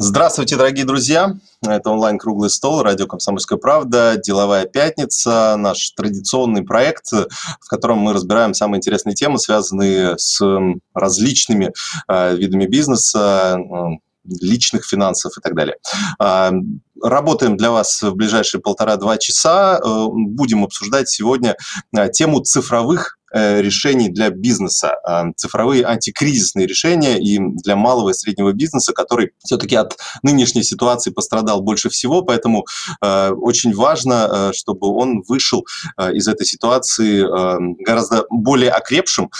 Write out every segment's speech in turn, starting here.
Здравствуйте, дорогие друзья! Это онлайн-круглый стол, радио «Комсомольская правда», «Деловая пятница», наш традиционный проект, в котором мы разбираем самые интересные темы, связанные с различными э, видами бизнеса, личных финансов и так далее. А, работаем для вас в ближайшие полтора-два часа. Э, будем обсуждать сегодня э, тему цифровых решений для бизнеса, а, цифровые антикризисные решения и для малого и среднего бизнеса, который все-таки от нынешней ситуации пострадал больше всего, поэтому э, очень важно, э, чтобы он вышел из этой ситуации гораздо более окрепшим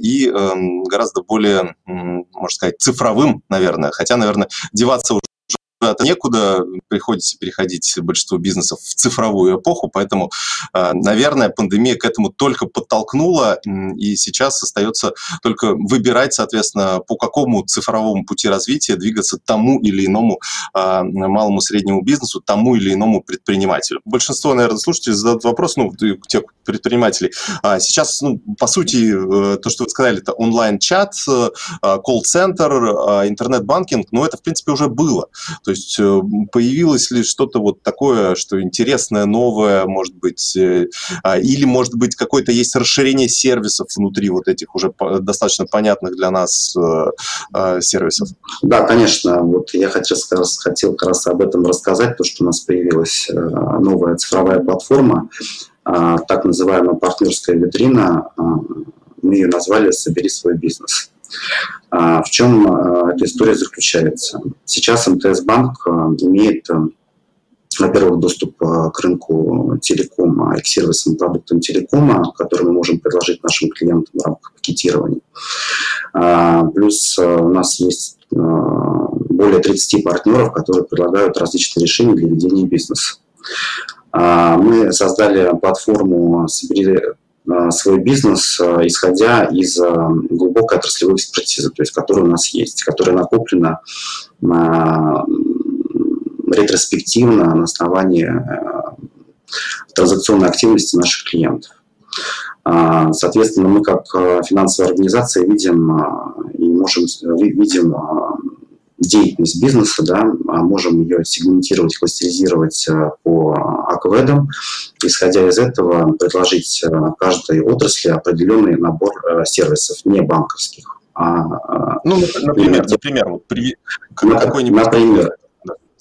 и гораздо более, можно сказать, цифровым, наверное, хотя, наверное, деваться уже куда-то некуда, приходится переходить большинству бизнесов в цифровую эпоху, поэтому, а, наверное, пандемия к этому только подтолкнула, и сейчас остается только выбирать, соответственно, по какому цифровому пути развития двигаться тому или иному а, малому среднему бизнесу, тому или иному предпринимателю. Большинство, наверное, слушателей задают вопрос, ну, тех предпринимателей. А сейчас, ну, по сути, э, то, что вы сказали, это онлайн-чат, э, колл-центр, интернет-банкинг, но это, в принципе, уже было. То есть э, появилось ли что-то вот такое, что интересное, новое, может быть, э, а, или, может быть, какое-то есть расширение сервисов внутри вот этих уже достаточно понятных для нас э, сервисов? Да, конечно. Вот я хотел, хотел как раз об этом рассказать, то, что у нас появилась новая цифровая платформа, а, так называемая партнерская витрина, а, мы ее назвали «Собери свой бизнес». В чем эта история заключается? Сейчас МТС-банк а, имеет, во-первых, доступ к рынку телекома и к сервисам продуктам телекома, которые мы можем предложить нашим клиентам в рамках пакетирования. Плюс у нас есть более 30 партнеров, которые предлагают различные решения для ведения бизнеса. Мы создали платформу «Собери Э, свой бизнес, э, исходя из э, глубокой отраслевой экспертизы, то есть которая у нас есть, которая накоплена ретроспективно на основании транзакционной активности наших клиентов. Соответственно, мы как финансовая организация видим и можем видим деятельность бизнеса, да, а можем ее сегментировать, кластеризировать э, по акведам, исходя из этого предложить э, каждой отрасли определенный набор э, сервисов, не банковских. А, ну, например, например, вот при какой-нибудь... Например,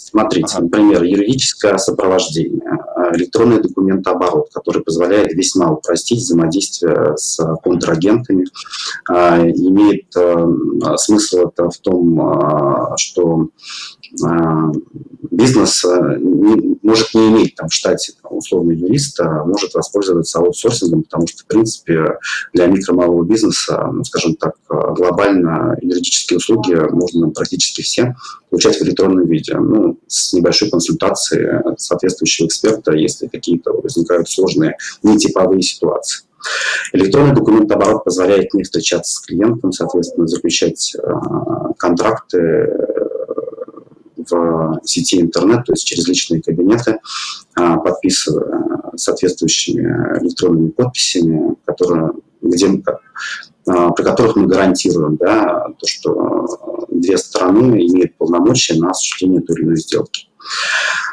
Смотрите, ага. например, юридическое сопровождение, электронный документооборот, который позволяет весьма упростить взаимодействие с контрагентами. А, имеет э, смысл это в том, а, что а, бизнес э, не, может не иметь там в штате там, условно юриста, может воспользоваться аутсорсингом, потому что, в принципе, для микро-малого бизнеса, ну, скажем так, глобально юридические услуги можно практически все получать в электронном виде. Ну, с небольшой консультацией соответствующего эксперта, если какие-то возникают сложные нетиповые ситуации. Электронный документооборот позволяет не встречаться с клиентом, соответственно, заключать э, контракты э, в сети интернет, то есть через личные кабинеты, э, подписывая соответствующими электронными подписями, которые, где, при которых мы гарантируем да, то, что две стороны имеют полномочия на осуществление той или иной сделки.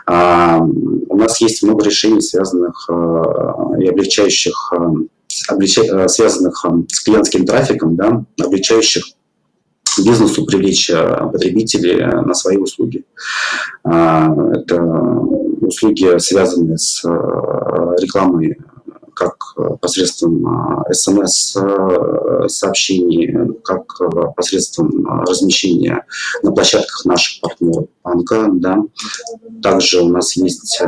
У нас есть много решений, связанных и облегчающих облича... связанных с клиентским трафиком, да, обличающих бизнесу привлечь э, потребителей на свои услуги. А, это услуги, связанные с э, рекламой как посредством смс-сообщений, как посредством размещения на площадках наших партнеров банка. Да. Также у нас есть,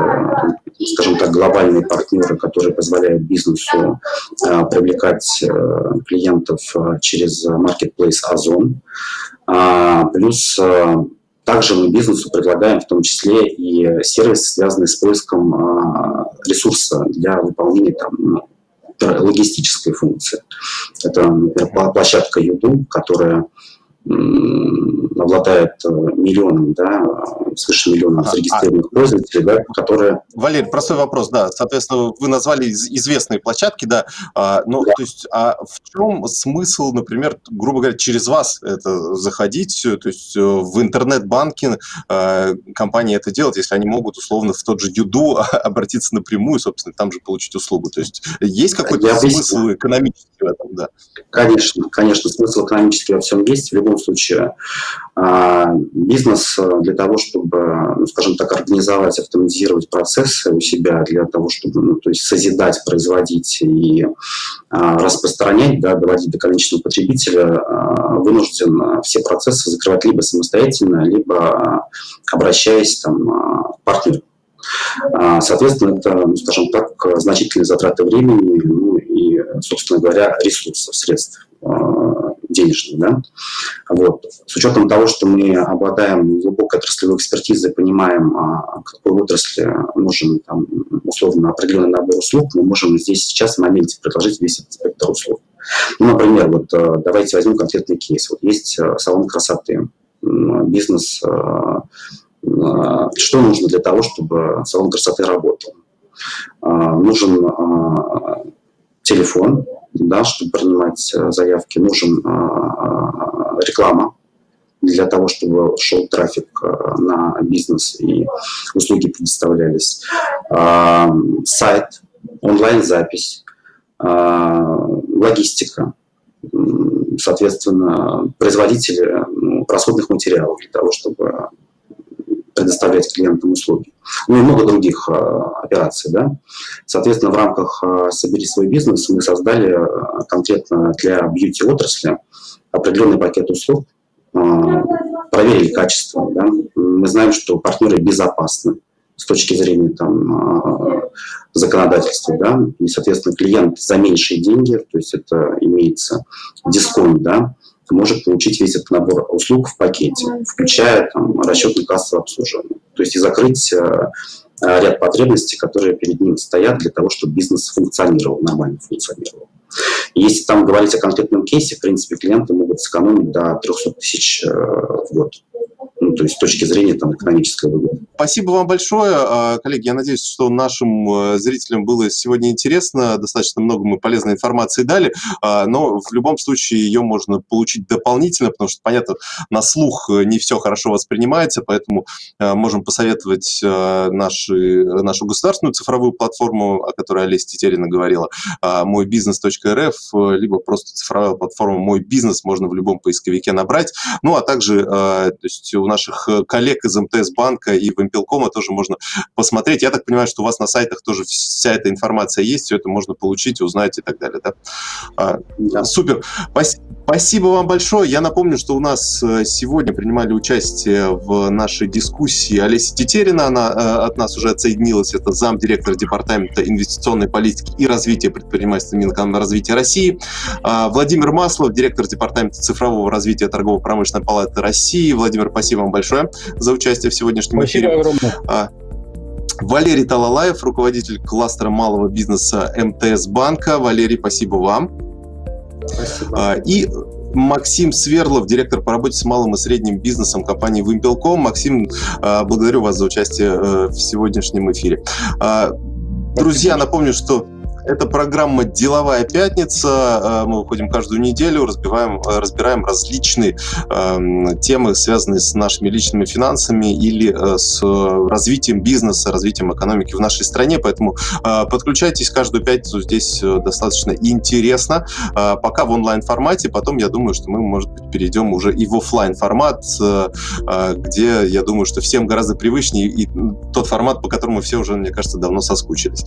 скажем так, глобальные партнеры, которые позволяют бизнесу привлекать клиентов через marketplace Озон. А, плюс также мы бизнесу предлагаем в том числе и сервисы, связанные с поиском а, ресурса для выполнения там, ну, логистической функции. Это, например, площадка YouTube, которая обладает э, миллионом да, свыше миллиона ага. зарегистрированных а... пользователей, да, которые... Валерий, простой вопрос, да. Соответственно, вы назвали известные площадки, да. А, ну, да. то есть, а в чем смысл, например, грубо говоря, через вас это заходить, то есть э, в интернет-банке а, компания это делать, если они могут условно в тот же Юду обратиться напрямую, собственно, там же получить услугу. То есть есть какой-то смысл экономический в этом, да? Конечно, конечно, смысл экономический во всем есть. В любом случае, а, бизнес для того, чтобы, ну, скажем так, организовать, автоматизировать процессы у себя, для того, чтобы, ну, то есть созидать, производить и а, распространять, да, доводить до конечного потребителя, а, вынужден все процессы закрывать либо самостоятельно, либо обращаясь там, к партнеру. Соответственно, это, ну, скажем так, значительные затраты времени ну, и, собственно говоря, ресурсов, средств денежных. Да? Вот. С учетом того, что мы обладаем глубокой отраслевой экспертизой, понимаем, а, какой отрасли нужен там, условно определенный набор услуг, мы можем здесь сейчас в моменте предложить весь этот спектр услуг. Ну, например, вот э, давайте возьмем конкретный кейс. Вот есть э, салон красоты, бизнес. Э, что нужно для того, чтобы салон красоты работал? Нужен телефон, да, чтобы принимать э, заявки, нужен а, а, реклама для того, чтобы шел трафик э, на бизнес и услуги предоставлялись. А, сайт, онлайн-запись, логистика, соответственно, производители ну, расходных материалов для того, чтобы предоставлять клиентам услуги. Ну и много других э, операций. Да? Соответственно, в рамках э, «Собери свой бизнес» мы создали э, конкретно для бьюти-отрасли определенный пакет услуг, проверили качество. Да? Мы знаем, что партнеры безопасны с точки зрения там, законодательства, да, и, соответственно, клиент за меньшие деньги, то есть это имеется дисконт, да, может получить весь этот набор услуг в пакете, включая там, расчетно-кассовое обслуживание. То есть и закрыть э, ряд потребностей, которые перед ним стоят для того, чтобы бизнес функционировал, нормально функционировал. Если там говорить о конкретном кейсе, в принципе, клиенты могут сэкономить до 300 тысяч э, в год ну, то есть с точки зрения там, экономической выгоды. Спасибо вам большое, а, коллеги. Я надеюсь, что нашим э, зрителям было сегодня интересно. Достаточно много мы полезной информации дали, а, но в любом случае ее можно получить дополнительно, потому что, понятно, на слух э, не все хорошо воспринимается, поэтому э, можем посоветовать наши, нашу государственную цифровую платформу, о которой Олеся Тетерина говорила, а, мой бизнес.рф, либо просто цифровая платформа мой бизнес можно в любом поисковике набрать. Ну, а также то есть у наших э, коллег из МТС банка и Вимпелкома тоже можно посмотреть. Я так понимаю, что у вас на сайтах тоже вся эта информация есть, все это можно получить, узнать и так далее. Да? А, да. Супер. Спасибо вам большое. Я напомню, что у нас э, сегодня принимали участие в нашей дискуссии Олеся Тетерина. Она э, от нас уже отсоединилась. Это замдиректора Департамента инвестиционной политики и развития предпринимательства Минэкономразвития России. А, Владимир Маслов, директор Департамента цифрового развития торгово-промышленной палаты России. Владимир, спасибо Спасибо вам большое за участие в сегодняшнем Спасибо эфире. огромное. А, Валерий Талалаев, руководитель кластера малого бизнеса МТС банка. Валерий, спасибо вам. Спасибо. А, и Максим Сверлов, директор по работе с малым и средним бизнесом компании Wimpel.com. Максим, а, благодарю вас за участие э, в сегодняшнем эфире. Друзья, напомню, что это программа «Деловая пятница». Э, мы выходим каждую неделю, разбиваем, э, разбираем различные э, темы, связанные с нашими личными финансами или э, с развитием бизнеса, развитием экономики в нашей стране. Поэтому подключайтесь каждую пятницу. Здесь достаточно интересно. Пока в онлайн-формате. Потом, я думаю, что мы, может быть, перейдем уже и в офлайн формат где, я думаю, что всем гораздо привычнее и тот формат, по которому все уже, мне кажется, давно соскучились.